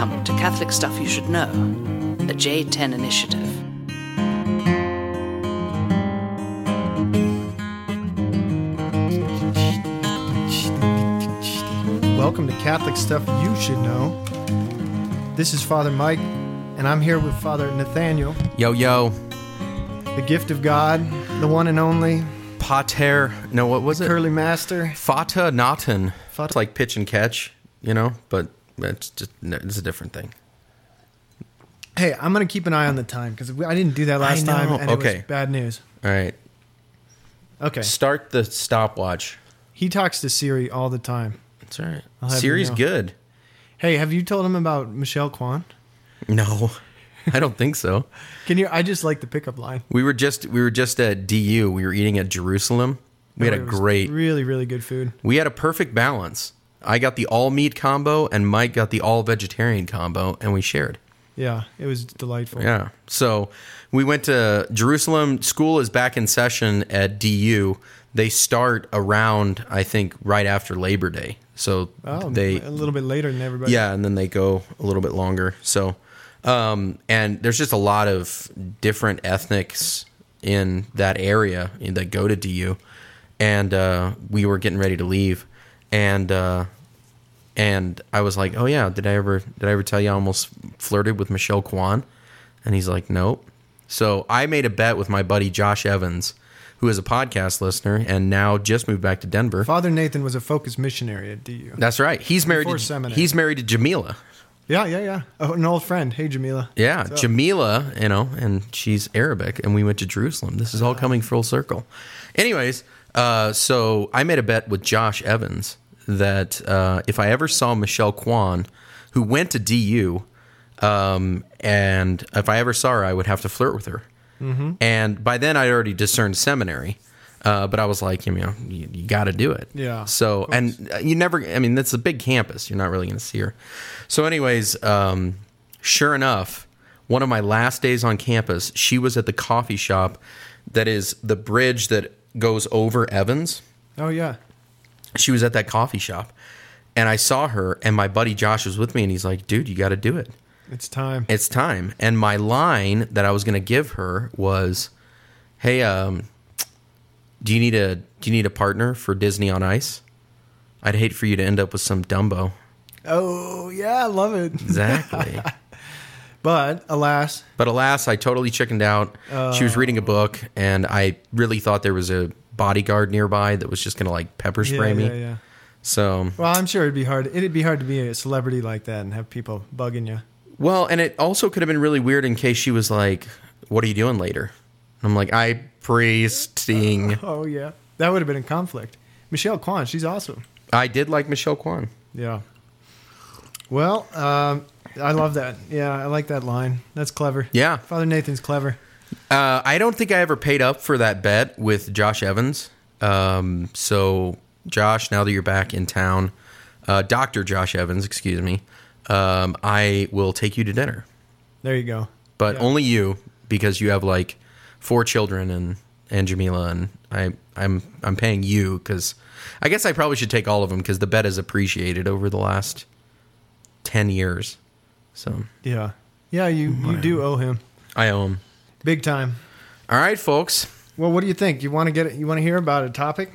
Welcome to Catholic Stuff You Should Know, a J10 initiative. Welcome to Catholic Stuff You Should Know. This is Father Mike, and I'm here with Father Nathaniel, Yo, yo. the gift of God, the one and only Pater. No, what was it? curly master. Fata Naten. Fata- It's like pitch and catch, you know, but it's just, it's a different thing. Hey, I'm going to keep an eye on the time because I didn't do that last know. time, and it Okay. was bad news. All right. Okay. Start the stopwatch. He talks to Siri all the time. It's all right. Have you Siri's know. good. Hey, have you told him about Michelle Kwan? No, I don't think so. Can you? I just like the pickup line. We were just we were just at DU. We were eating at Jerusalem. We oh, had Oh, a it was great. really, really good food. We had a perfect balance. I got the all meat combo, and Mike got the all vegetarian combo, and we shared. Yeah, it was delightful. Yeah. So we went to Jerusalem. School is back in session at DU. They start around, I think, right after Labor Day. So Oh, they, a little bit later than everybody. yeah, and then they go a little bit longer. So, um, and there's just a lot of different ethnics in that area that go to DU, and uh, we were getting ready to leave, and uh, and I was like, oh yeah, did I ever did I ever tell you I almost flirted with Michelle Kwan? And he's like, nope. So I made a bet with my buddy Josh Evans, who is a podcast listener and now just moved back to Denver. Father Nathan was a focused missionary at DU. That's right. He's married Before to seminary. he's married to Jamila. Yeah, yeah, yeah. Oh, an old friend. Hey, Jamila. Yeah? Jamila, you know, and she's Arabic, and we went to Jerusalem. This is all coming full circle. Anyways, uh, so I made a bet with Josh Evans that uh, if I ever saw Michelle Kwan, who went to DU, um, and if I ever saw her, I would have to flirt with her. Mm-hmm. And by then, I'd already discerned seminary. Uh, but I was like, you know, you, you got to do it. Yeah, So, and you never, I mean, that's a big campus. You're not really going to see her. So, anyways, um, sure enough, one of my last days on campus, she was at the coffee shop that is the bridge that goes over Evans. Oh, yeah. She was at that coffee shop. And I saw her, and my buddy Josh was with me, and he's like, dude, you got to do it. It's time. It's time. And my line that I was going to give her was, "Hey, um, do you need a do you need a partner for Disney on Ice? I'd hate for you to end up with some Dumbo." Oh, yeah, I love it. Exactly. But alas, but alas, I totally chickened out. she was reading a book, and I really thought there was a bodyguard nearby that was just going to like pepper yeah, spray me. yeah, yeah. So, Well, I'm sure it'd be hard. It'd be hard to be a celebrity like that and have people bugging you. well, and it also could have been really weird in case she was like, "What are you doing later?" I'm like, "I priesting." Oh, yeah. That would have been a conflict. Michelle Kwan, she's awesome. I did like Michelle Kwan. Yeah. Well, um, I love that. Yeah, I like that line. That's clever. Yeah. Father Nathan's clever. Uh, I don't think I ever paid up for that bet with Josh Evans. Um, so, Josh, now that you're back in town, uh, Dr. Josh Evans, excuse me, um, I will take you to dinner. There you go. But Yeah. only you because you have like four children and, and Jamila, and I, I'm, I'm paying you because I guess I probably should take all of them because the bet is appreciated over the last 10 years. So, Yeah. Yeah, you, you do owe him. I owe him. Big time. All right, folks. Well, what do you think? You want to get it? You want to hear about a topic?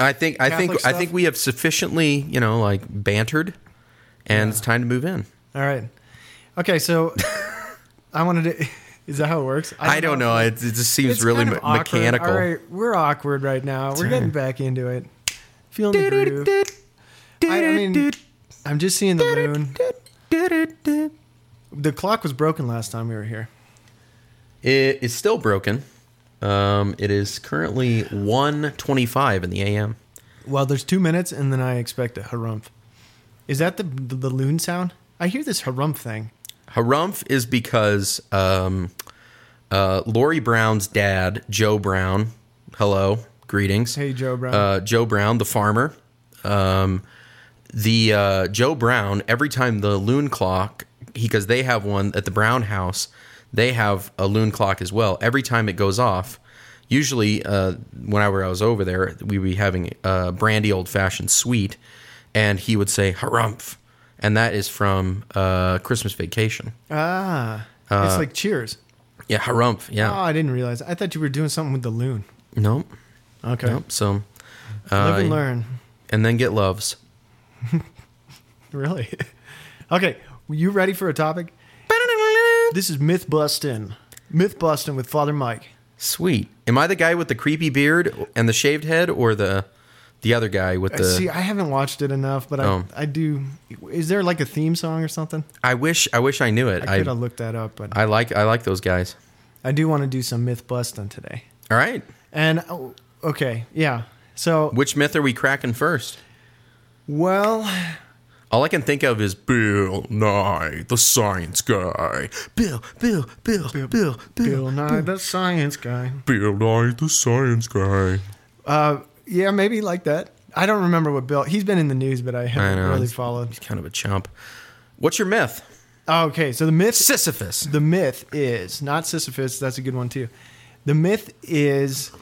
I think I think Catholic I stuff? think we have sufficiently, you know, like bantered, and it's time to move in. All right. Okay, so I wanted to. Is that how it works? I don't know. It, it just seems really me- awkward. mechanical. All right, we're awkward right now. We're getting back into it. Feeling the groove. I, I mean, I'm just seeing the moon. The clock was broken last time we were here. It is still broken. Um, it is currently 1.25 in the AM. Well, there's two minutes, and then I expect a harumph. Is that the the, the loon sound? I hear this harumph thing. Harumph is because um, uh, Lori Brown's dad, Joe Brown, hello, greetings. Hey, Joe Brown. uh, Joe Brown, the farmer. Um, the uh, Joe Brown, every time the loon clock, because they have one at the Brown house, they have a loon clock as well. Every time it goes off, usually uh, whenever I was over there, we would be having a brandy old fashioned sweet, and he would say harumph. and that is from uh, Christmas Vacation. Ah, Uh, it's like Cheers. Yeah, Harumph. Oh, Yeah, I didn't realize. I thought you were doing something with the loon. nope, Okay, nope. So, live uh, and learn. and then get loves. Really? okay, you ready for a topic? This is myth busting. Myth busting with Father Mike. Sweet. Am I the guy with the creepy beard and the shaved head, or the the other guy with Uh, the? See, I haven't watched it enough, but I, Oh. I do. Is there like a theme song or something? I wish I wish I knew it. I I could have looked that up, but I like I like those guys. I do want to do some myth busting today. All right. And oh, okay, yeah. So, Which myth are we cracking first? well, All I can think of is Bill Nye, the science guy. Bill, Bill, Bill, Bill, Bill, Bill Nye the Science Guy. Bill Nye, the science guy. Uh, yeah, maybe like that. I don't remember what Bill. He's been in the news, but I I haven't know. really followed. He's kind of a chump. What's your myth? Okay, so the myth Sisyphus. The myth is not Sisyphus. That's a good one too. The myth is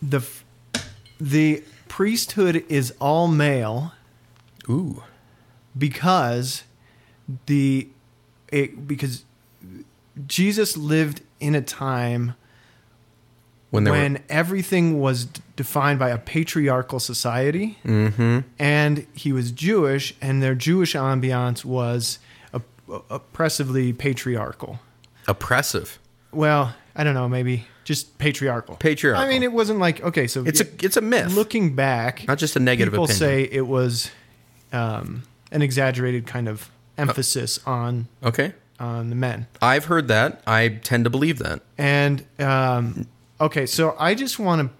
the the priesthood is all male Ooh. because the it, because Jesus lived in a time When when everything was d- defined by a patriarchal society. Mm-hmm. and he was Jewish, and their Jewish ambiance was op- oppressively patriarchal. Oppressive. Well, I don't know, maybe just patriarchal. Patriarchal. I mean, it wasn't like okay, so It's a it's a myth. looking back, not just a negative people opinion. say it was um, an exaggerated kind of emphasis on okay. on the men. I've heard that. I tend to believe that. And um, okay, so I just want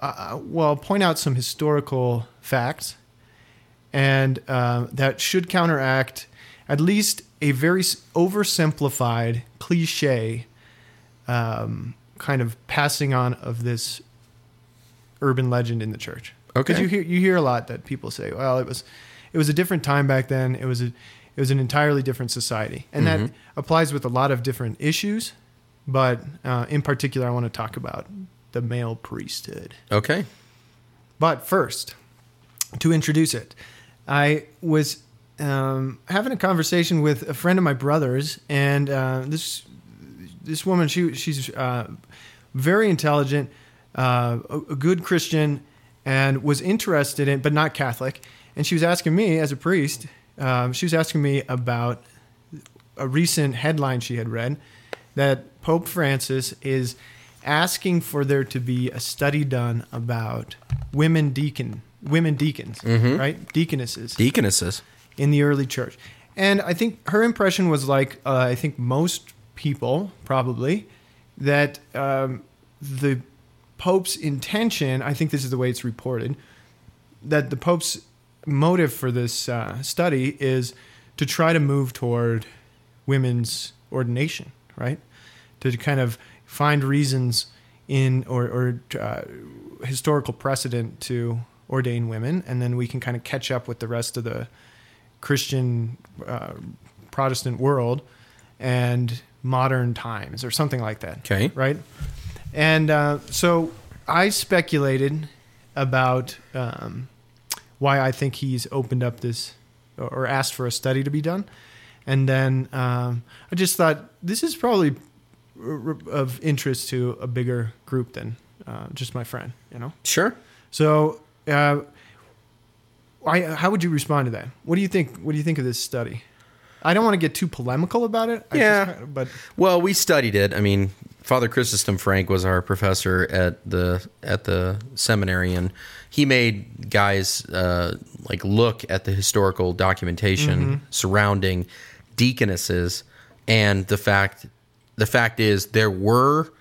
to uh, well point out some historical facts, and uh, that should counteract at least a very oversimplified cliche um, kind of passing on of this urban legend in the church. Because Okay. you hear you hear a lot that people say, well, it was it was a different time back then. It was a it was an entirely different society, and that applies with a lot of different issues. But uh, in particular, I want to talk about the male priesthood. Okay. But first, to introduce it, I was um, having a conversation with a friend of my brother's, and uh, this this woman, she she's uh, very intelligent, uh, a, a good Christian, and was interested in, but not Catholic. And she was asking me, as a priest, um, she was asking me about a recent headline she had read that Pope Francis is asking for there to be a study done about women deacon women deacons, right? Deaconesses Deaconesses. in the early church. And I think her impression was like uh, I think most people probably that um, the Pope's intention. I think this is the way it's reported that the Pope's motive for this uh, study is to try to move toward women's ordination, right? To kind of find reasons in or, or uh, historical precedent to ordain women, and then we can kind of catch up with the rest of the Christian uh, Protestant world and modern times or something like that. Okay. Right? And uh, so I speculated about um, why I think he's opened up this or asked for a study to be done. And then um, I just thought this is probably of interest to a bigger group than uh, just my friend, you know? Sure. So, uh, I, how would you respond to that? What do you think? What do you think of this study? I don't want to get too polemical about it. I Yeah. just- but Well, we studied it. I mean, Father Chrysostom Frank was our professor at the at the seminary, and he made guys uh, like look at the historical documentation surrounding deaconesses, and the fact the fact is there were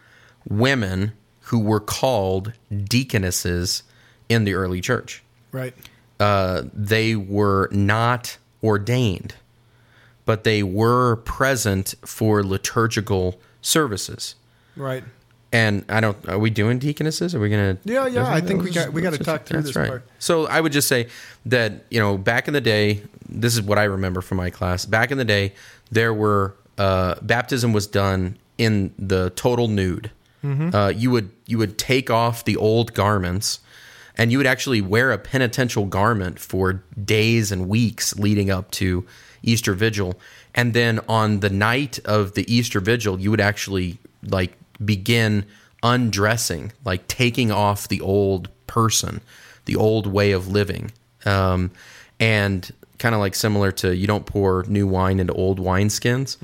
women who were called deaconesses in the early church. right, Uh, they were not ordained, but they were present for liturgical services. right. And I don't. Are we doing deaconesses? Are we gonna? Yeah, yeah, I think we got- we gotta talk through this right. part. So I would just say that you know back in the day, this is what I remember from my class. Back in the day, there were uh, baptism was done in the total nude. Mm-hmm. Uh, you would you would take off the old garments. and you would actually wear a penitential garment for days and weeks leading up to Easter Vigil. And then on the night of the Easter Vigil, you would actually like begin undressing, like taking off the old person, the old way of living. Um, and kind of like similar to you don't pour new wine into old wineskins.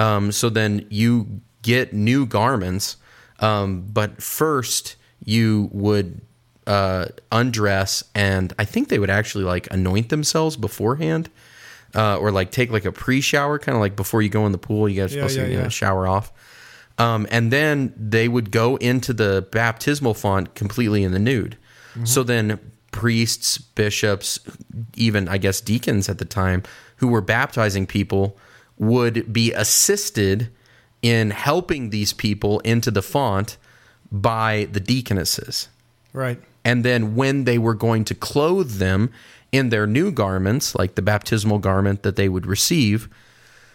Um, so then you get new garments, um, but first you would uh, undress, and I think they would actually like anoint themselves beforehand. Uh, or like take like a pre-shower, kind of like before you go in the pool, you guys Yeah, supposed yeah, to you know, shower off. Um, and then they would go into the baptismal font completely in the nude. So then priests, bishops, even I guess deacons at the time who were baptizing people would be assisted in helping these people into the font by the deaconesses. Right. And then when they were going to clothe them in their new garments, like the baptismal garment that they would receive,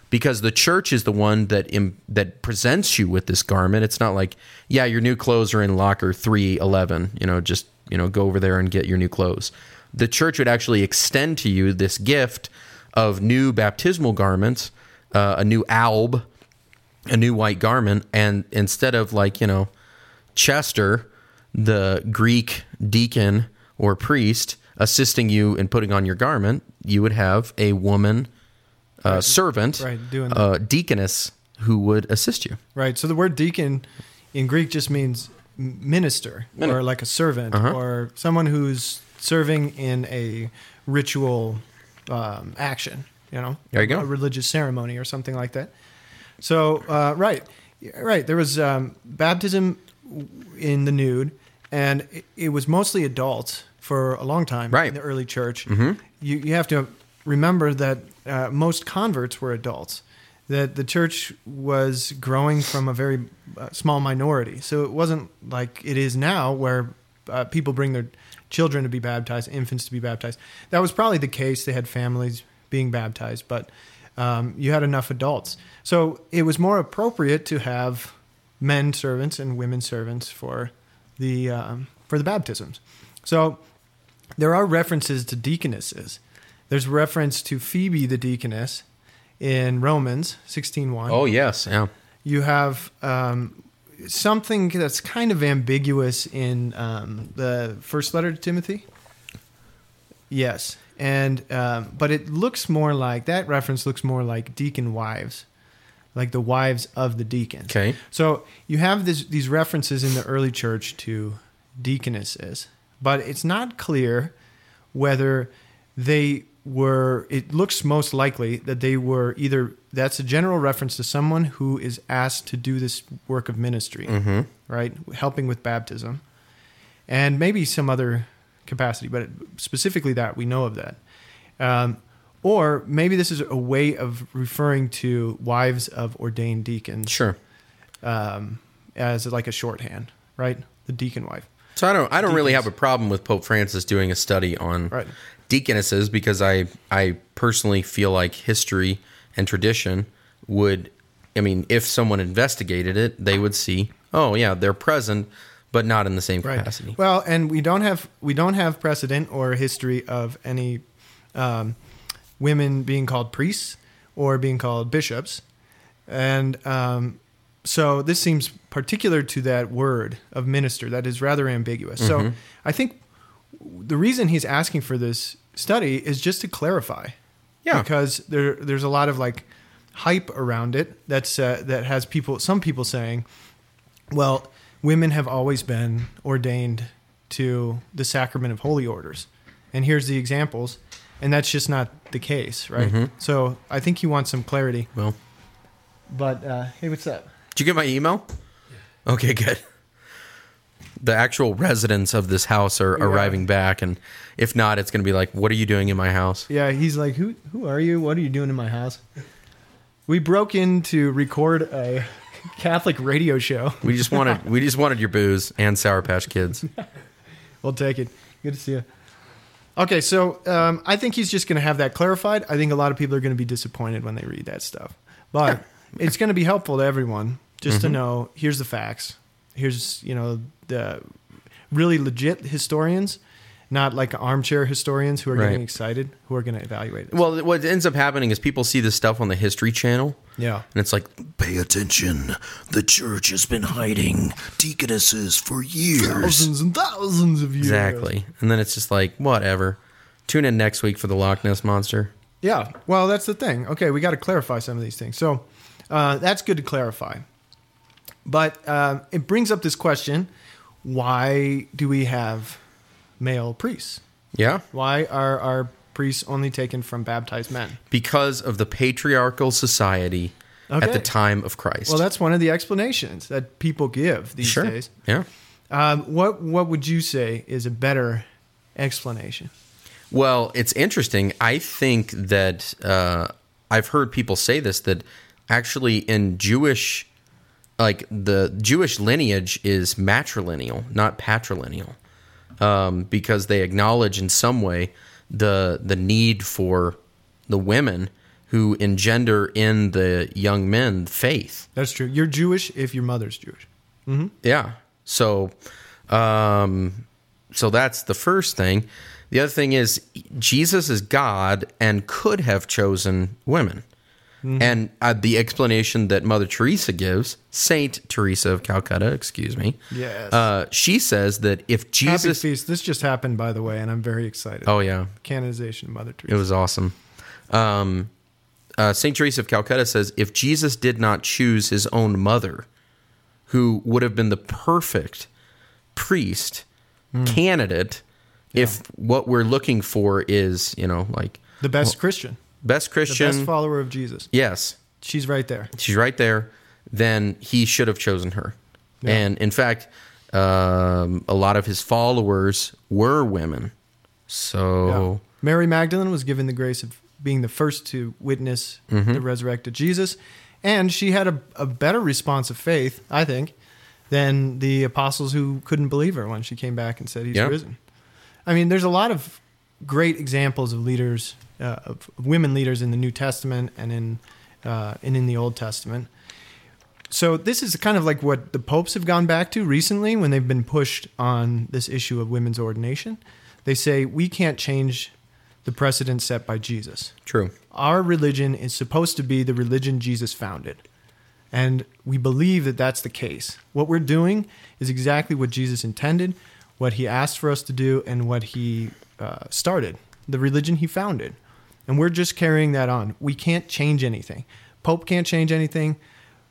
because the church is the one that Im- that presents you with this garment. It's not like, yeah, your new clothes are in locker 311, you know, just, you know, go over there and get your new clothes. The church would actually extend to you this gift of new baptismal garments, uh, a new alb, a new white garment, and instead of like, you know, Chester, the Greek deacon or priest, assisting you in putting on your garment, you would have a woman uh, servant, right, doing uh, deaconess, who would assist you. Right. So the word deacon in Greek just means minister Min- or like a servant Uh-huh. or someone who's serving in a ritual um, action, you know, There you go. a religious ceremony or something like that. So, uh, right. Right. There was um, baptism in the nude, and it, it was mostly adults for a long time Right. in the early church. You, you have to remember that uh, most converts were adults, that the church was growing from a very uh, small minority. So it wasn't like it is now where uh, people bring their children to be baptized, infants to be baptized. That was probably the case. They had families being baptized, but um, you had enough adults. So it was more appropriate to have men servants and women servants for the um, for the baptisms. So there are references to deaconesses. There's reference to Phoebe the deaconess in Romans 16:1. Oh yes, yeah. You have um, something that's kind of ambiguous in um, the first letter to Timothy. Yes, and um, but it looks more like that reference looks more like deacon wives, like the wives of the deacons. Okay. So you have this, these references in the early church to deaconesses, but it's not clear whether they were. It looks most likely that they were either. That's a general reference to someone who is asked to do this work of ministry, right, helping with baptism, and maybe some other capacity, but specifically that we know of that. Um, or maybe this is a way of referring to wives of ordained deacons Sure. um, as like a shorthand, right? The deacon wife. So I don't I don't really have a problem with Pope Francis doing a study on Right. Deaconesses because I I personally feel like history and tradition would I mean if someone investigated it they would see oh yeah they're present but not in the same capacity. Well, and we don't have we don't have precedent or history of any um, women being called priests or being called bishops, and um, so this seems particular to that word of minister that is rather ambiguous. Mm-hmm. So I think the reason he's asking for this study is just to clarify. Yeah. Because there there's a lot of like hype around it that's uh, that has people some people saying, well, women have always been ordained to the sacrament of holy orders. And here's the examples. And that's just not the case, right? Mm-hmm. So I think he wants some clarity. Well, But uh, hey, what's up? did you get my email? Okay, good. The actual residents of this house are arriving back and if not it's going to be like what are you doing in my house? Yeah, he's like, who who are you? What are you doing in my house? We broke in to record a Catholic radio show. We just wanted we just wanted your booze and Sour Patch Kids. We'll take it. Good to see you. Okay, so um, I think he's just going to have that clarified. I think a lot of people are going to be disappointed when they read that stuff, but it's going to be helpful to everyone just to know. Here's the facts. Here's you know the really legit historians not like armchair historians who are getting excited, who are going to evaluate it. Well, what ends up happening is people see this stuff on the History Channel, Yeah. and it's like, Pay attention. The church has been hiding deaconesses for years. Thousands and thousands of years. exactly. And then it's just like, whatever. Tune in next week for the Loch Ness Monster. Yeah. Well, that's the thing. Okay, we got to clarify some of these things. So uh, that's good to clarify. But uh, it brings up this question why do we have male priests? Yeah. Why are our priests only taken from baptized men? Because of the patriarchal society at the time of Christ. Well, that's one of the explanations that people give these sure. days. Yeah. Um, what what would you say is a better explanation? Well, it's interesting. I think that uh, I've heard people say this that actually in Jewish, like the Jewish lineage is matrilineal, not patrilineal, um, because they acknowledge in some way the the need for the women who engender in the young men faith. That's true. You're Jewish if your mother's Jewish. Yeah. So, um, so that's the first thing. The other thing is Jesus is God and could have chosen women. And uh, the explanation that Mother Teresa gives, Saint Teresa of Calcutta, excuse me, Yes. uh, she says that if Happy Jesus, feast. This just happened, by the way, and I'm very excited. oh yeah, Canonization of Mother Teresa. it was awesome. Um, uh, Saint Teresa of Calcutta says if Jesus did not choose his own mother, who would have been the perfect priest Hmm. candidate, if what we're looking for is you know like the best Christian, best the Christian, best follower of Jesus. yes, She's right there. she's right there, then he should have chosen her. Yeah. And in fact, um, a lot of his followers were women. So Yeah. Mary Magdalene was given the grace of being the first to witness Mm-hmm. the resurrected Jesus, and she had a, a better response of faith, I think, than the apostles who couldn't believe her when she came back and said he's risen. I mean, there's a lot of great examples of leaders, uh, of women leaders in the New Testament and in uh, and in the Old Testament. So this is kind of like what the popes have gone back to recently when they've been pushed on this issue of women's ordination. They say we can't change the precedent set by Jesus. true. Our religion is supposed to be the religion Jesus founded. And we believe that that's the case. What we're doing is exactly what Jesus intended, what he asked for us to do, and what he uh, started, the religion he founded. And we're just carrying that on. We can't change anything. Pope can't change anything.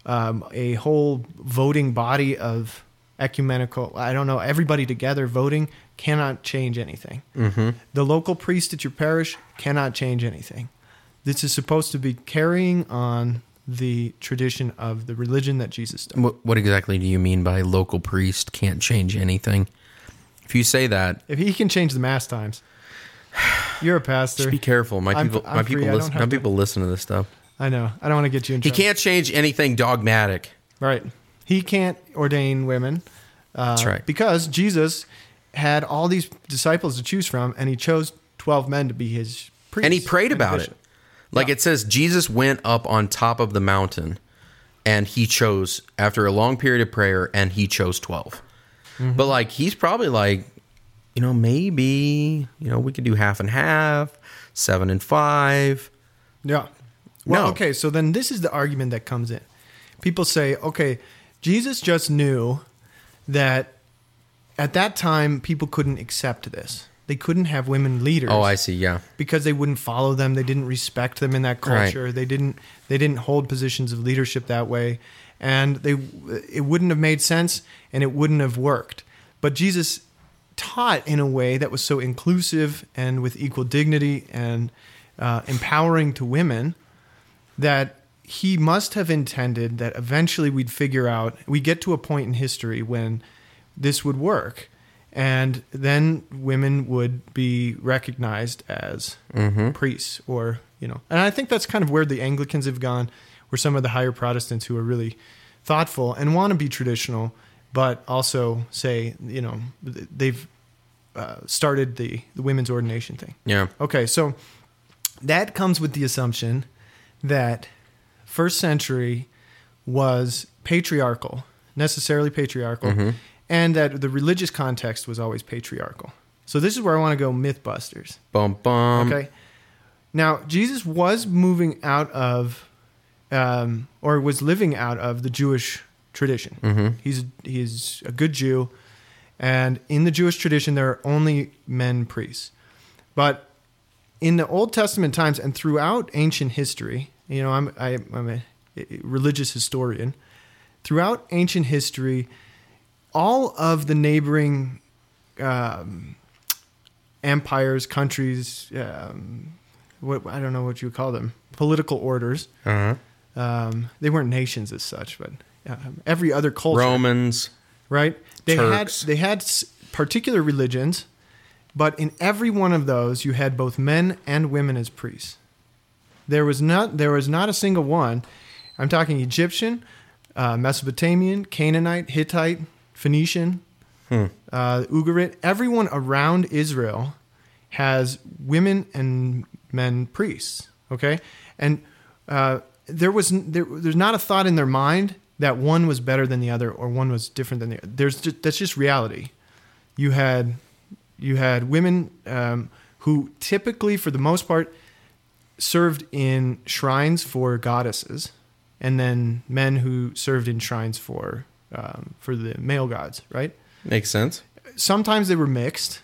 Um, a whole voting body of ecumenical, I don't know, everybody together voting cannot change anything. Mm-hmm. The local priest at your parish cannot change anything. This is supposed to be carrying on the tradition of the religion that Jesus started. What, what exactly do you mean by local priest can't change anything? If you say that, If he can change the mass times, you're a pastor. just be careful. My I'm- people, I'm my free. people, I don't listen, have my to- people listen to this stuff. I know. I don't want to get you in trouble. He trouble. can't change anything dogmatic. Right. He can't ordain women. Uh, That's right. Because Jesus had all these disciples to choose from, and he chose 12 men to be his priests. and he prayed about bishop. it. Like it says, Jesus went up on top of the mountain, and he chose after a long period of prayer, and he chose 12 Mm-hmm. But like he's probably like, you know, maybe you know we could do half and half, seven and five. Yeah. Well, No. okay, so then this is the argument that comes in. People say, okay, Jesus just knew that at that time people couldn't accept this. They couldn't have women leaders. Oh, I see. Yeah, because they wouldn't follow them they didn't respect them in that Right. culture they didn't they didn't hold positions of leadership that way and they it wouldn't have made sense and it wouldn't have worked but jesus taught in a way that was so inclusive and with equal dignity and uh, empowering to women that he must have intended that eventually we'd figure out we get to a point in history when this would work. And then women would be recognized as priests or you know and i think that's kind of where the anglicans have gone where some of the higher protestants who are really thoughtful and want to be traditional but also say you know they've uh, started the, the women's ordination thing yeah. Okay, so that comes with the assumption that first century was patriarchal, necessarily patriarchal, and that the religious context was always patriarchal. So this is where I want to go MythBusters. Bum bum. Okay. Now, Jesus was moving out of, um, or was living out of the Jewish tradition. Mm-hmm. He's he's a good Jew, and in the Jewish tradition, there are only men priests. But in the Old Testament times and throughout ancient history, you know, I'm I, I'm a religious historian. Throughout ancient history, all of the neighboring um, empires, countries, um, what I don't know what you would call them, political orders. Uh-huh. Um, they weren't nations as such, but um, every other culture, Romans. right? They Turks. had they had particular religions, but in every one of those, you had both men and women as priests. There was not there was not a single one. I'm talking Egyptian, uh, Mesopotamian, Canaanite, Hittite, Phoenician, uh, Ugarit. Everyone around Israel has women and men priests. Okay, and uh, there was there, there's not a thought in their mind that one was better than the other or one was different than the other. There's just, that's just reality. You had you had women um, who typically, for the most part, served in shrines for goddesses, and then men who served in shrines for um, for the male gods. Right Makes sense. sometimes they were mixed,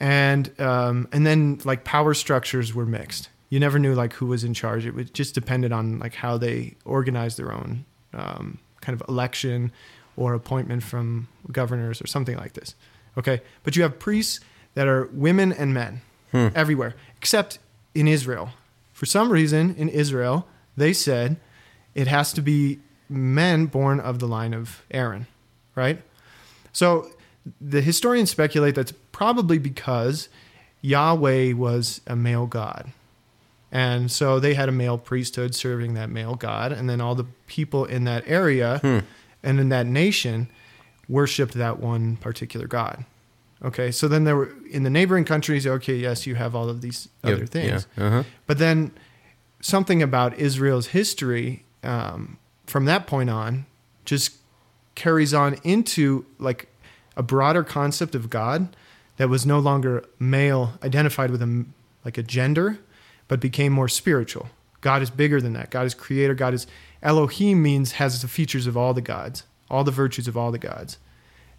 and um, and then like power structures were mixed. You never knew like who was in charge. It just depended on like how they organized their own um, kind of election or appointment from governors or something like this. Okay, but you have priests that are women and men everywhere, except in Israel. For some reason, in Israel, they said it has to be men born of the line of Aaron, right? So the historians speculate that's probably because Yahweh was a male god. And so they had a male priesthood serving that male god. And then all the people in that area and in that nation worshiped that one particular god. Okay, so then there were in the neighboring countries, okay, yes, you have all of these other things. Yeah. Uh-huh. But then something about Israel's history um, from that point on just carries on into like a broader concept of God that was no longer male identified with a like a gender, but became more spiritual. God is bigger than that. God is creator. God is Elohim means has the features of all the gods, all the virtues of all the gods,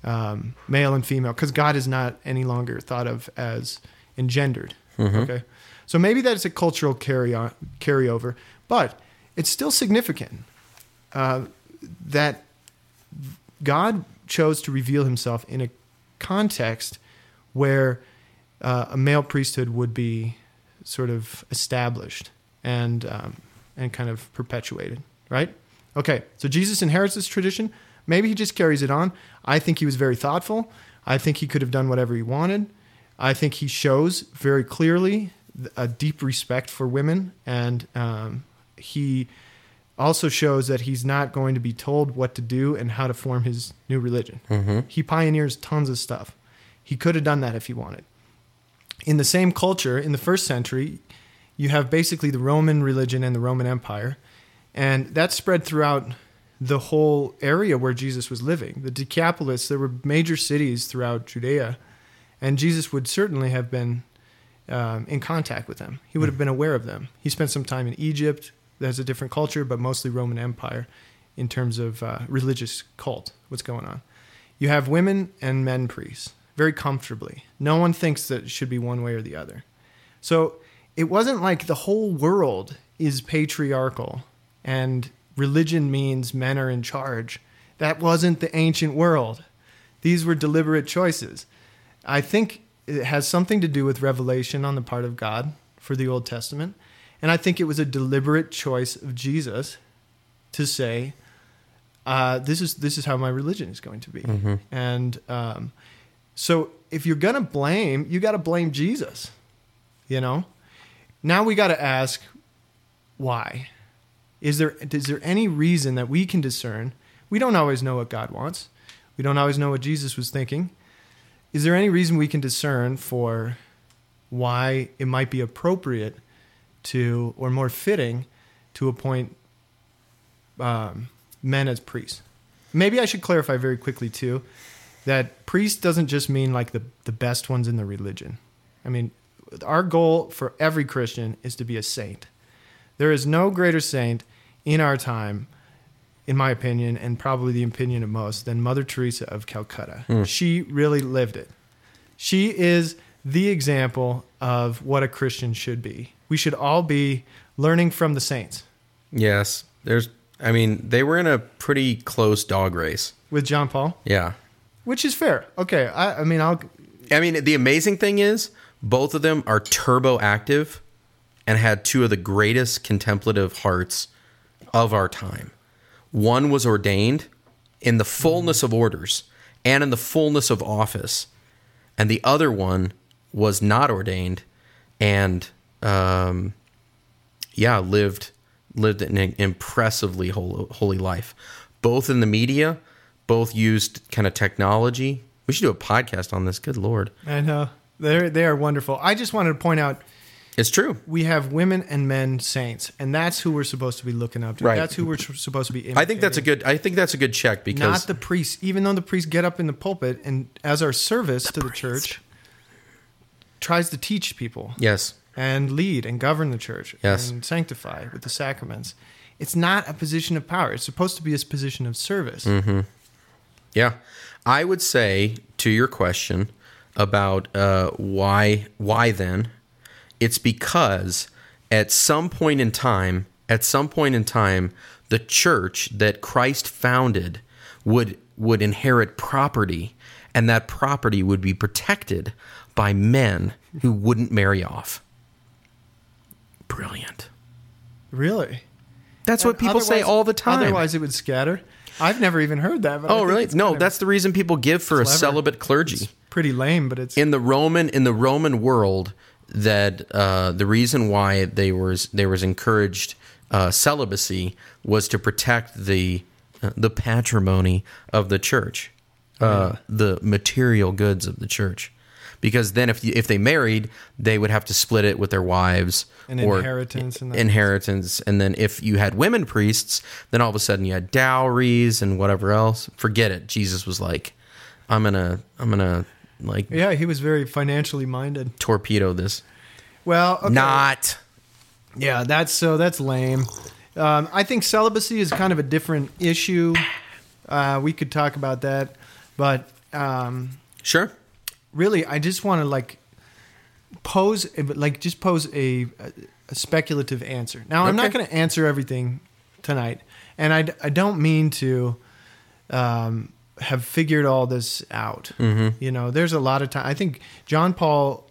um, male and female, because God is not any longer thought of as engendered. Okay, so maybe that's a cultural carry on carryover, but it's still significant uh, that God chose to reveal Himself in a context where uh, a male priesthood would be sort of established and um, and kind of perpetuated, right? Okay, so Jesus inherits this tradition. Maybe he just carries it on. I think he was very thoughtful. I think he could have done whatever he wanted. I think he shows very clearly a deep respect for women, and um, he also shows that he's not going to be told what to do and how to form his new religion. He pioneers tons of stuff. He could have done that if he wanted. In the same culture, in the first century, you have basically the Roman religion and the Roman Empire, and that spread throughout the whole area where Jesus was living. The Decapolis, there were major cities throughout Judea, and Jesus would certainly have been um, in contact with them. He would have been aware of them. He spent some time in Egypt. That's a different culture, but mostly Roman Empire in terms of uh, religious cult. What's going on? You have women and men priests very comfortably. No one thinks that it should be one way or the other. So it wasn't like the whole world is patriarchal and religion means men are in charge. That wasn't the ancient world. These were deliberate choices. I think it has something to do with revelation on the part of God for the Old Testament. And I think it was a deliberate choice of Jesus to say, uh, this is this is how my religion is going to be. And um, so if you're gonna blame, you got to blame Jesus. You know. Now we got to ask, why? Is there is there any reason that we can discern? We don't always know what God wants. We don't always know what Jesus was thinking. Is there any reason we can discern for why it might be appropriate to, or more fitting, to appoint um, men as priests? Maybe I should clarify very quickly too. That priest doesn't just mean like the, the best ones in the religion. I mean, our goal for every Christian is to be a saint. There is no greater saint in our time, in my opinion, and probably the opinion of most, than Mother Teresa of Calcutta. Hmm. She really lived it. She is the example of what a Christian should be. We should all be learning from the saints. Yes, there's. I mean, they were in a pretty close dog race. With John Paul, Yeah, which is fair. Okay, I, I mean, I'll I mean, the amazing thing is both of them are turbo active and had two of the greatest contemplative hearts of our time. One was ordained in the fullness of orders and in the fullness of office, and the other one was not ordained and, um, yeah, lived lived an impressively holy, holy life. Both in the media, both used kind of technology. We should do a podcast on this. Good lord, I know they they are wonderful. I just wanted to point out it's true. we have women and men saints, and that's who we're supposed to be looking up to. Right. That's who we're tr- supposed to be. I think that's a good. I think that's a good check because not the priests. Even though the priests get up in the pulpit and as our service to the church tries to teach people yes, and lead and govern the church Yes. and sanctify with the sacraments. It's not a position of power. It's supposed to be a position of service. Mm-hmm. Yeah, I would say to your question about uh, why why then, it's because at some point in time, at some point in time, the church that Christ founded would would inherit property, and that property would be protected by men who wouldn't marry off. Brilliant. Really? That's what people say all the time. Otherwise, it would scatter. I've never even heard that. But oh, really? No, that's the reason people give for a celibate clergy. It's pretty lame, but it's in the Roman in the Roman world that uh, the reason why they was there was encouraged uh, celibacy was to protect the uh, the patrimony of the church, uh, the material goods of the church. Because then, if you, if they married, they would have to split it with their wives An or inheritance and inheritance. And then, if you had women priests, then all of a sudden you had dowries and whatever else. Forget it. Jesus was like, "I'm gonna, I'm gonna like yeah. He was very financially minded. torpedo this. Well, okay. Not. Yeah, that's so that's lame. Um, I think celibacy is kind of a different issue. Uh, we could talk about that, but um, Sure. Really, I just want to like pose, like just pose a, a speculative answer. Now, I'm not going to answer everything tonight, and I, I don't mean to um, have figured all this out. You know, there's a lot of time. I think John Paul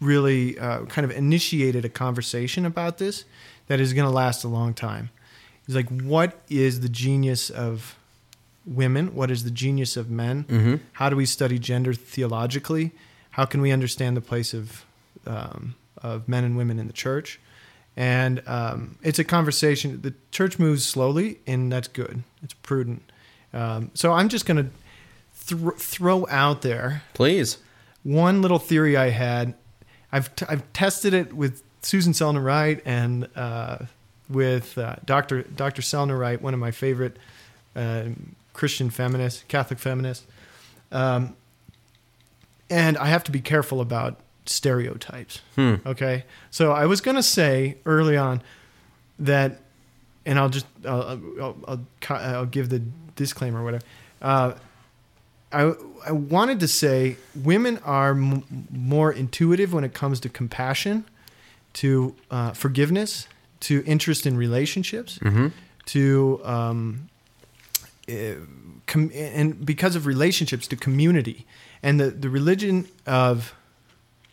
really uh, kind of initiated a conversation about this that is going to last a long time. He's like, what is the genius of women? What is the genius of men? How do we study gender theologically? How can we understand the place of um, of men and women in the church? And um, it's a conversation. The church moves slowly, and that's good. It's prudent. Um, so I'm just going to thr throw out there Please. one little theory I had. I've t- I've tested it with Susan Selner Wright and uh, with uh, Dr. Dr. Selner Wright, one of my favorite uh, Christian feminist, Catholic feminist. Um, and I have to be careful about stereotypes. Okay, so I was going to say early on that, and I'll just I'll, I'll, I'll, I'll give the disclaimer or whatever. Uh, I, I wanted to say women are m- more intuitive when it comes to compassion, to uh, forgiveness, to interest in relationships, to um, com- and because of relationships to community and the, the religion of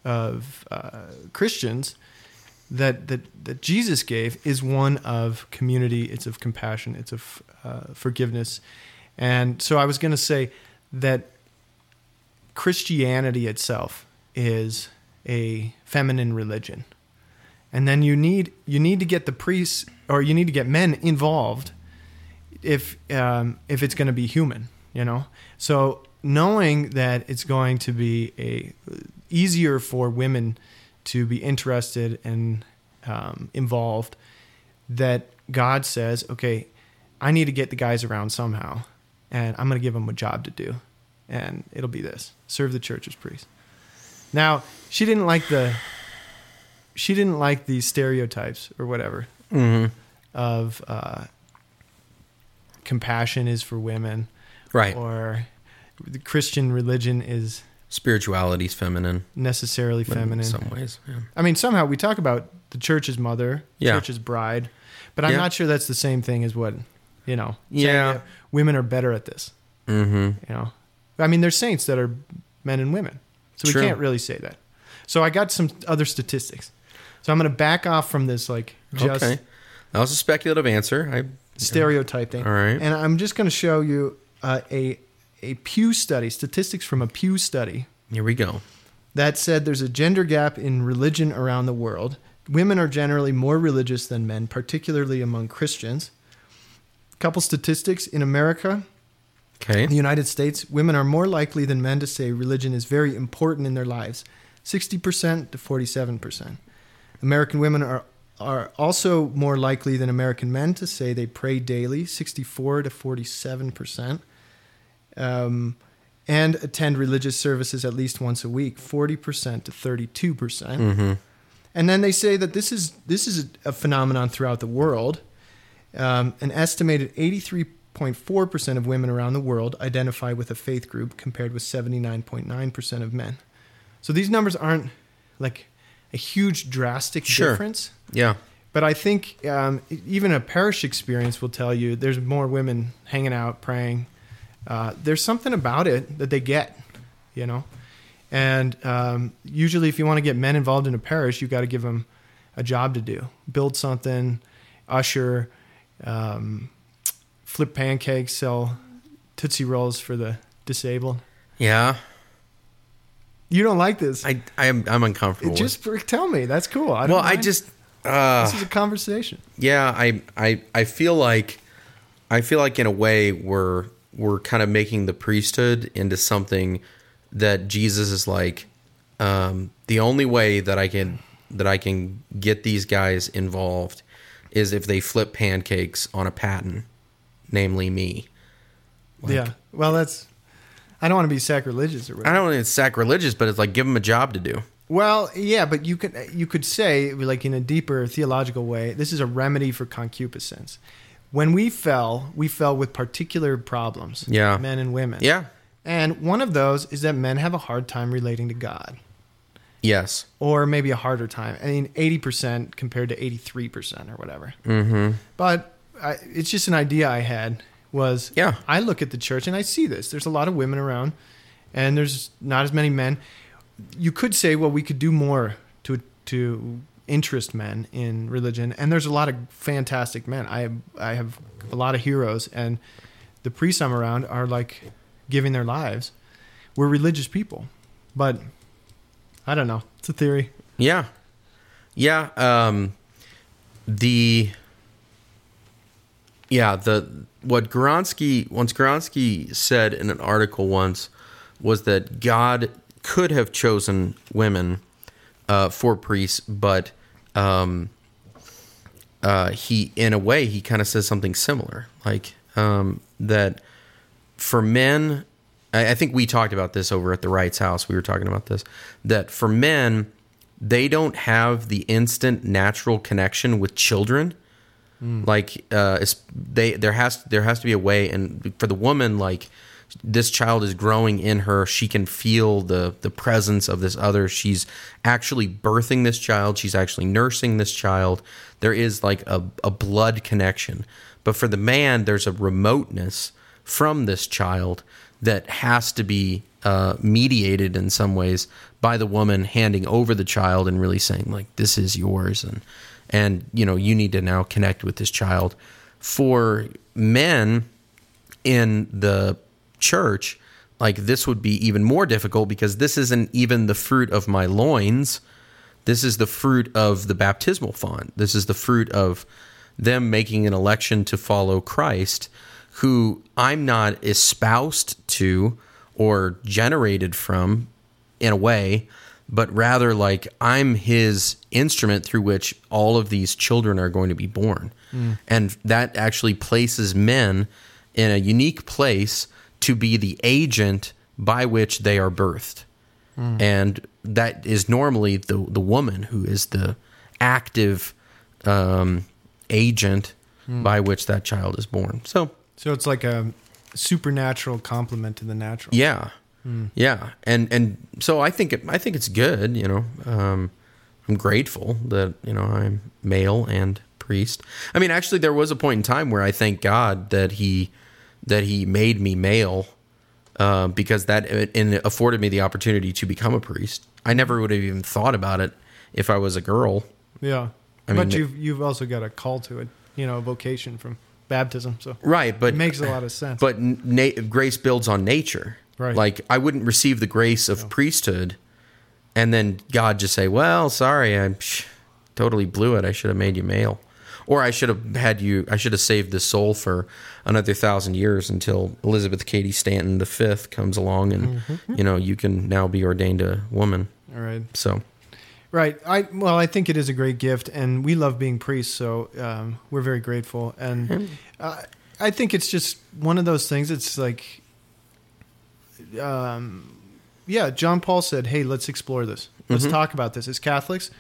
of uh, Christians that, that that Jesus gave is one of community. It's of compassion. It's of uh, forgiveness. And so I was going to say that Christianity itself is a feminine religion, and then you need you need to get the priests or you need to get men involved if um, if it's going to be human, you know. So knowing that it's going to be a easier for women to be interested and um, involved, that God says, okay, I need to get the guys around somehow, and I'm going to give them a job to do, and it'll be this: serve the church as priest. Now, she didn't like the she didn't like the stereotypes or whatever of uh, compassion is for women, Right. or the Christian religion is spirituality is feminine. necessarily feminine. In some ways. Yeah. I mean, somehow we talk about the church as mother, Yeah. church as bride, but I'm Yeah. not sure that's the same thing as what you know. Yeah. women are better at this. Mm-hmm. You know, I mean, there's saints that are men and women, so we can't really say that. So I got some other statistics. So I'm going to back off from this like just Okay. That was a speculative answer. I stereotyping. All right. And I'm just going to show you uh, a a Pew study, statistics from a Pew study here we go. that said there's a gender gap in religion around the world. Women are generally more religious than men, particularly among Christians. couple statistics in America, Okay. in the United States, women are more likely than men to say religion is very important in their lives, 60% to 47%. American women are are also more likely than American men to say they pray daily, 64 to 47%. Um, and attend religious services at least once a week, 40% to 32%. Mm-hmm. And then they say that this is this is a, a phenomenon throughout the world. Um, an estimated 83.4 percent of women around the world identify with a faith group, compared with 79.9 percent of men. So these numbers aren't like a huge drastic Sure. difference. Yeah. But I think um, even a parish experience will tell you there's more women hanging out, praying. Uh, there's something about it that they get, you know. And um, usually, if you want to get men involved in a parish, you've got to give them a job to do: build something, usher, um, flip pancakes, sell tootsie rolls for the disabled. Yeah. You don't like this? I I'm I'm uncomfortable. with- just tell me. That's cool. I don't well, I just uh this is a conversation. yeah, I I I feel like I feel like in a way we're we're kind of making the priesthood into something that Jesus is like um the only way that I can that I can get these guys involved is if they flip pancakes on a paten, namely me. yeah. Well, that's. I don't want to be sacrilegious or whatever. I don't think it's sacrilegious, but it's like give them a job to do. Well, yeah, but you could you could say like in a deeper theological way, this is a remedy for concupiscence. When we fell, we fell with particular problems. Yeah. Men and women. Yeah. And one of those is that men have a hard time relating to God. Yes. Or maybe a harder time. I mean, 80% compared to 83% or whatever. Mm-hmm. But I, it's just an idea I had was Yeah. I look at the church and I see this. There's a lot of women around and there's not as many men. You could say, well, we could do more to to interest men in religion, and there's a lot of fantastic men. I have, I have a lot of heroes, and the priests I'm around are like giving their lives. We're religious people, but I don't know. It's a theory. Yeah. Yeah. Um, the yeah the what Gronsky once Gronsky said in an article once was that God could have chosen women uh, for priests, but um, uh, he in a way he kind of says something similar, like um, that for men. I, I think we talked about this over at the Wright's house. We were talking about this that for men they don't have the instant natural connection with children like uh it's, they there has there has to be a way and for the woman like this child is growing in her. She can feel the the presence of this other. She's actually birthing this child. She's actually nursing this child. There is like a, a blood connection. But for the man there's a remoteness from this child that has to be uh, mediated in some ways by the woman handing over the child and really saying like this is yours and and you know you need to now connect with this child. For men in the church like this would be even more difficult because this isn't even the fruit of my loins. This is the fruit of the baptismal font. This is the fruit of them making an election to follow Christ who I'm not espoused to or generated from in a way but rather like I'm his instrument through which all of these children are going to be born. Mm. And that actually places men in a unique place to be the agent by which they are birthed. Mm. And that is normally the, the woman who is the active um, agent mm. by which that child is born. So, So it's like a supernatural complement to the natural. yeah, yeah, and and so I think it, I think it's good. You know, um, I'm grateful that you know I'm male and priest. I mean, actually, there was a point in time where I thank God that he that he made me male uh, because that and afforded me the opportunity to become a priest. I never would have even thought about it if I was a girl. Yeah. I mean, but the- you've you've also got a call to it, you know, a vocation from baptism. So Right, but it makes a lot of sense. But na- grace builds on nature. Right. Like I wouldn't receive the grace of priesthood, and then God just say, "Well, sorry, I psh, totally blew it. I should have made you male, or I should have had you. I should have saved this soul for another thousand years until Elizabeth Cady Stanton the fifth comes along, and Mm-hmm. you know you can now be ordained a woman. All right. So Right. I well, I think it is a great gift, and we love being priests, so um, we're very grateful. And uh, I think it's just one of those things. It's like, um, yeah, John Paul said, "Hey, let's explore this. Let's mm-hmm. talk about this as Catholics.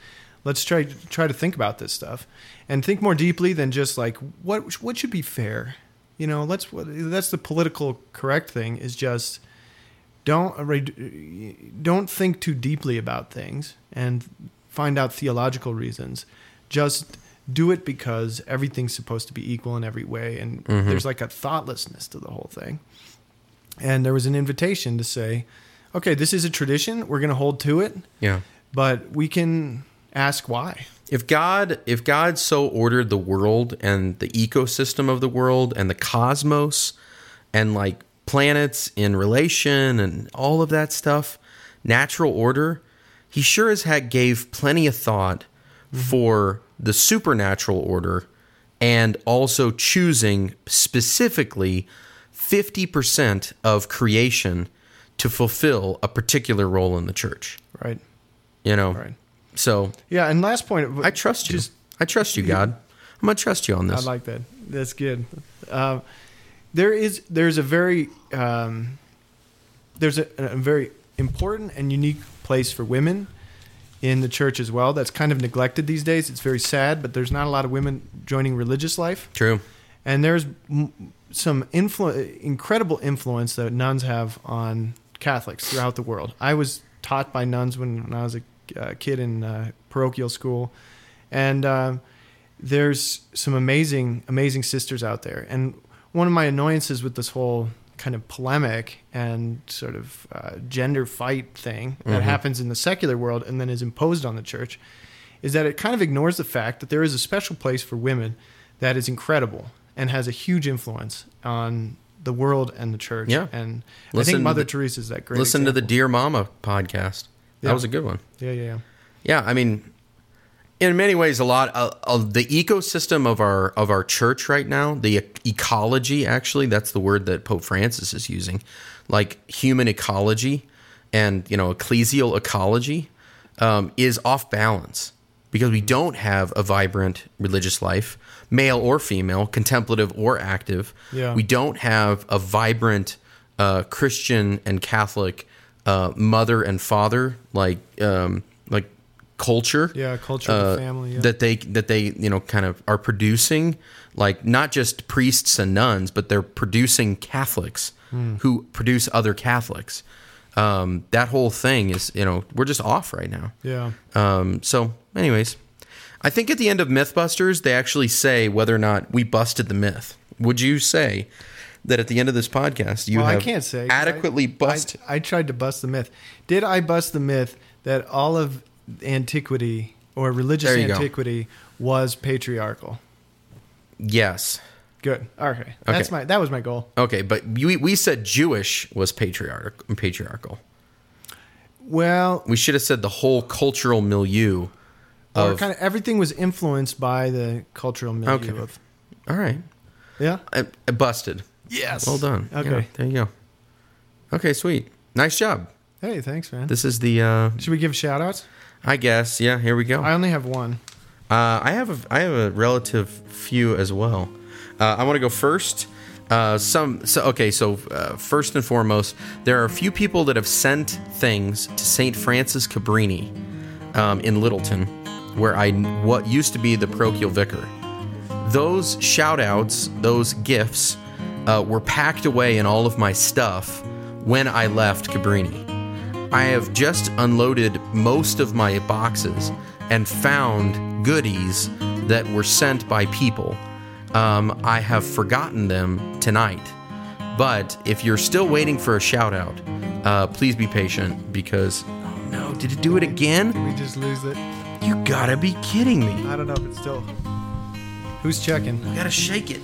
Let's try try to think about this stuff and think more deeply than just like what what should be fair. You know, let's that's the political correct thing is just." don't uh, don't think too deeply about things and find out theological reasons. Just do it because everything's supposed to be equal in every way, and mm-hmm. there's like a thoughtlessness to the whole thing. And there was an invitation to say, "Okay, this is a tradition. We're going to hold to it, yeah. but we can ask why." if God if God so ordered the world and the ecosystem of the world and the cosmos and like planets in relation and all of that stuff, natural order, he sure as heck gave plenty of thought mm-hmm. for the supernatural order and also choosing specifically 50% of creation to fulfill a particular role in the church. Right. You know. Right. So Yeah. And last point, I trust you. Just I trust you, God. I'm gonna trust you on this. I like that. That's good. Uh, there is there's a very um, there's a, a very important and unique place for women in the church as well. That's kind of neglected these days. It's very sad, but there's not a lot of women joining religious life, True. and there's m- some influ- incredible influence that nuns have on Catholics throughout the world. I was taught by nuns when, when I was a uh, kid in uh, parochial school, and uh, there's some amazing, amazing sisters out there. And one of my annoyances with this whole kind of polemic and sort of uh, gender fight thing that happens in the secular world and then is imposed on the church is that it kind of ignores the fact that there is a special place for women that is incredible and has a huge influence on the world and the church. Yeah. And I think Mother the- Teresa is that great. Listen to the. Dear Mama podcast. That was a good one. Yeah, yeah, yeah. Yeah, I mean, in many ways, a lot of, of the ecosystem of our of our church right now, the ecology. Actually, that's the word that Pope Francis is using, like human ecology and you know ecclesial ecology, um, is off balance because we don't have a vibrant religious life, male or female, contemplative or active. Yeah. We don't have a vibrant uh, Christian and Catholic uh, mother and father like um, like culture. Yeah, culture uh, family, yeah. That they that they you know kind of are producing like not just priests and nuns, but they're producing Catholics Hmm. who produce other Catholics. Um, that whole thing is you know we're just off right now. Yeah. Um, so, anyways, I think at the end of MythBusters, they actually say whether or not we busted the myth. Would you say that at the end of this podcast you well, have I can't say adequately I, busted? I, I tried to bust the myth. Did I bust the myth that all of antiquity or religious you go. antiquity was patriarchal? yes. Good. Okay. That's my that was my goal. Okay, but we, we said Jewish was patriarch, patriarchal. Well, We should have said the whole cultural milieu or kind of everything was influenced by the cultural milieu Okay. of all right, Yeah. I, I busted. Yes. Well done. Okay. Yeah, there you go. Okay, sweet. Nice job. Hey, thanks, man. This is the. uh Should we give shout outs? I guess. Yeah. Here we go. I only have one. Uh, I have a I have a relative few as well. Uh, I want to go first. Uh, some so okay. So uh, first and foremost, there are a few people that have sent things to Saint Francis Cabrini um, in Littleton, where I what used to be the parochial vicar. Those shout outs, those gifts, uh, were packed away in all of my stuff when I left Cabrini. I have just unloaded most of my boxes and found goodies that were sent by people. Um, I have forgotten them tonight. But if you're still waiting for a shout out, uh, please be patient because. Oh no, did it do it again? We just lose it. You gotta be kidding me. I don't know, if it's still. Who's checking? You gotta shake it.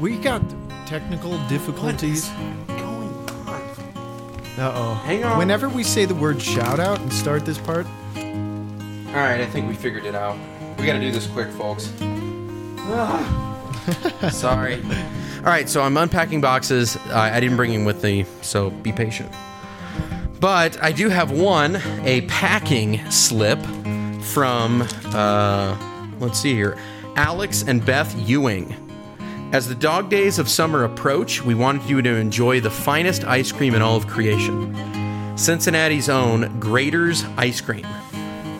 We got technical difficulties. going on? Uh oh. Hang on. Whenever we say the word shout out and start this part, All right, I think we figured it out. We gotta do this quick, folks. Sorry. All right, so I'm unpacking boxes. I I didn't bring them with me, so be patient. But I do have one, a packing slip from, uh, let's see here, Alex and Beth Ewing. As the dog days of summer approach, we wanted you to enjoy the finest ice cream in all of creation Cincinnati's own Graeter's Ice Cream.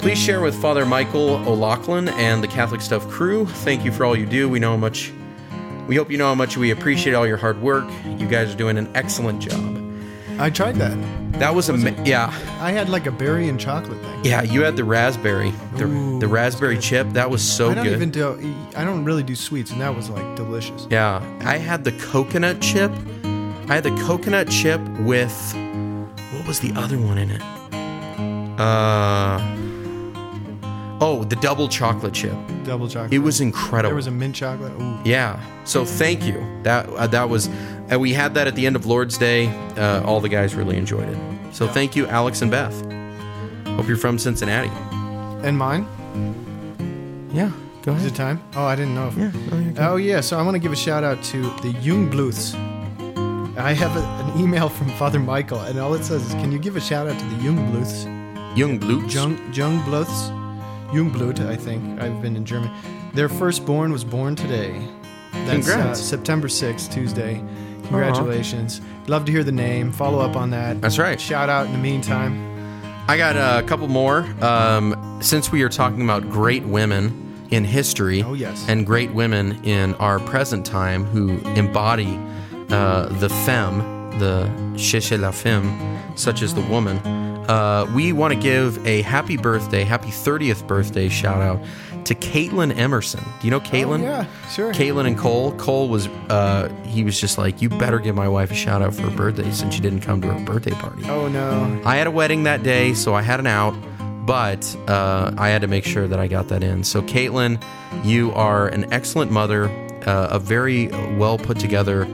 Please share with Father Michael O'Loughlin and the Catholic Stuff crew. Thank you for all you do. We know how much. We hope you know how much we appreciate all your hard work. You guys are doing an excellent job. I tried that. That was a yeah, I had like a berry and chocolate thing. yeah. You had the raspberry, the, Ooh, the raspberry chip. That was so good. I don't good. even do. I don't really do sweets, and that was like delicious. Yeah, I had the coconut chip. I had the coconut chip with what was the other one in it? Uh oh, the double chocolate chip. Double chocolate. It was incredible. There was a mint chocolate. Ooh. yeah. So thank you. That uh, that was. Uh, we had that at the end of Lord's Day. Uh, all the guys really enjoyed it. So thank you, Alex and Beth. Hope you're from Cincinnati. And mine. Yeah. Go ahead. Is it time? Oh, I didn't know. If Yeah. Oh, yeah, Oh yeah, so I want to give a shout out to the Jungbluths. I have a, an email from Father Michael, and all it says is, "Can you give a shout out to the Jungbluths?" Young Blue. Jung Jungbluths, Jungblut, I think. I've been in German. Their firstborn was born today. That's uh, Congrats. September 6th, Tuesday. Congratulations. Love to hear the name. Follow up on that. That's right. Shout out in the meantime. I got a couple more. Um, since we are talking about great women in history, Oh, yes. and great women in our present time who embody uh, the femme, the chez la femme, such as the woman, uh, we want to give a happy birthday, happy 30th birthday shout out to Caitlin Emerson. Do you know Caitlin? Oh, yeah, sure. Caitlin and Cole. Cole was, uh, he was just like, you better give my wife a shout out for her birthday since she didn't come to her birthday party. Oh no. I had a wedding that day, so I had an out, but uh, I had to make sure that I got that in. So, Caitlin, you are an excellent mother, uh, a very well put together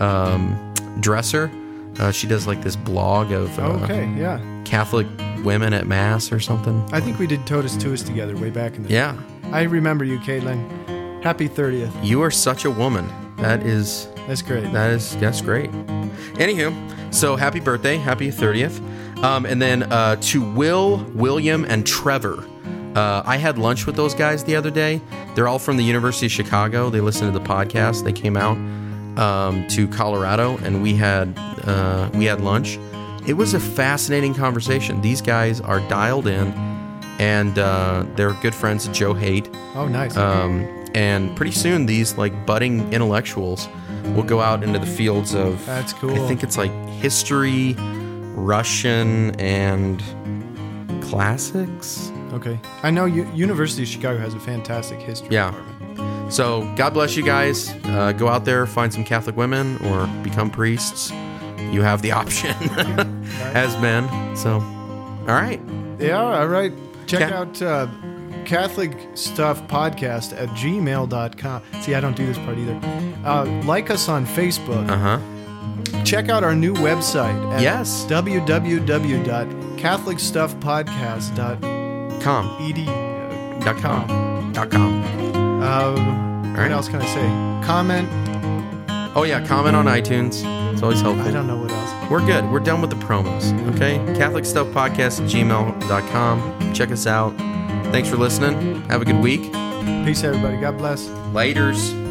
um, dresser. Uh, she does like this blog of uh, Okay, yeah. Catholic women at Mass or something. I think we did Totus Tuus together way back in the Yeah, I remember you, Caitlin. Happy 30th. you are such a woman. That is That's great. That is that's great. Anywho, so happy birthday, happy thirtieth, um, and then uh, to Will, William, and Trevor. Uh, I had lunch with those guys the other day. They're all from the University of Chicago. They listened to the podcast. They came out um, to Colorado, and we had uh, we had lunch. It was a fascinating conversation. These guys are dialed in, and uh, they're good friends of Joe Haight. oh, nice. Um, and pretty soon, these like budding intellectuals will go out into the fields of. That's cool. I think it's like history, Russian, and classics. okay. I know U- University of Chicago has a fantastic history Yeah. department. So God bless you guys. Uh, go out there, find some Catholic women, or become priests. You have the option as men. So, all right. Yeah, all right. Check Ca- out uh, Catholic Stuff Podcast at gmail.com. See, I don't do this part either. Uh, like us on Facebook. Uh huh. Check out our new website at Yes. www.catholicstuffpodcast.ed. Com. Dot com. Dot com. Uh, what else can I say? Comment. Oh yeah, comment on iTunes. It's always helpful. I don't know what else. We're good. We're done with the promos. Okay? Catholic Stuff Podcast at gmail.com. Check us out. Thanks for listening. Have a good week. Peace, everybody. God bless. Laters.